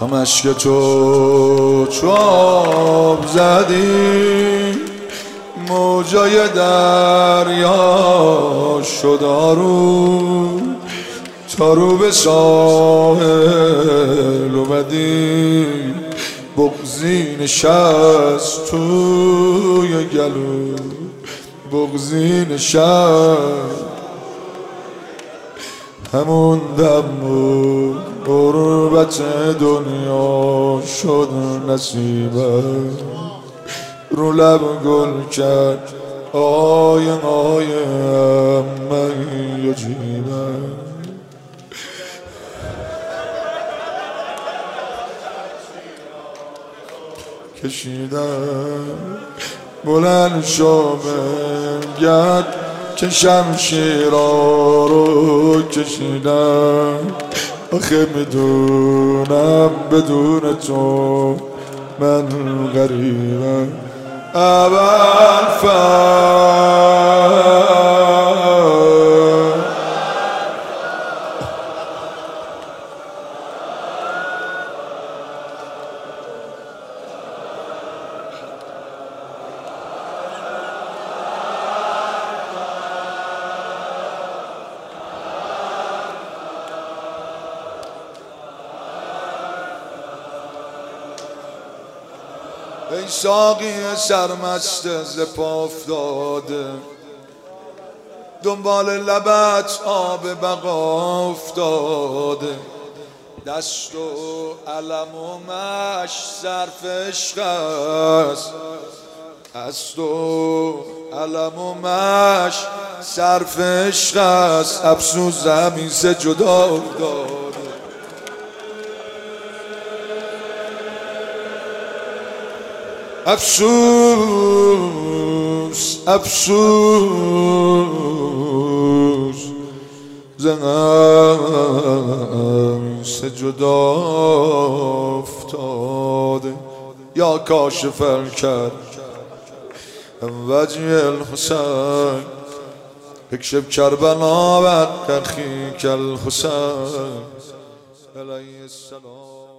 تا تو چوب زدی. موجای دریا شد آرو تا رو به ساحل اومدی. بغزی نشست توی گلو. بغزی نشست. همون دم قربت دنیا شد نصیبه رو لب گل کرد آی آی من جیبه کشیدم بلند شو گرد که شمشیرا رو کشیدم. آخه می‌دونم بدون تو من غریبم. اول ای ساقی سرمست ز پا افتاده. دنبال لبت آب بقا افتاده. دست و علم و مش صرف عشق است. دست و علم و مش صرف عشق است. افسوس زمین سه جدا افتاده. افسوس افسوس زنم سه جدا افتاده یا کاشف کرد وجه الحسین اکشف کربلا و اخیک الحسین علیه السلام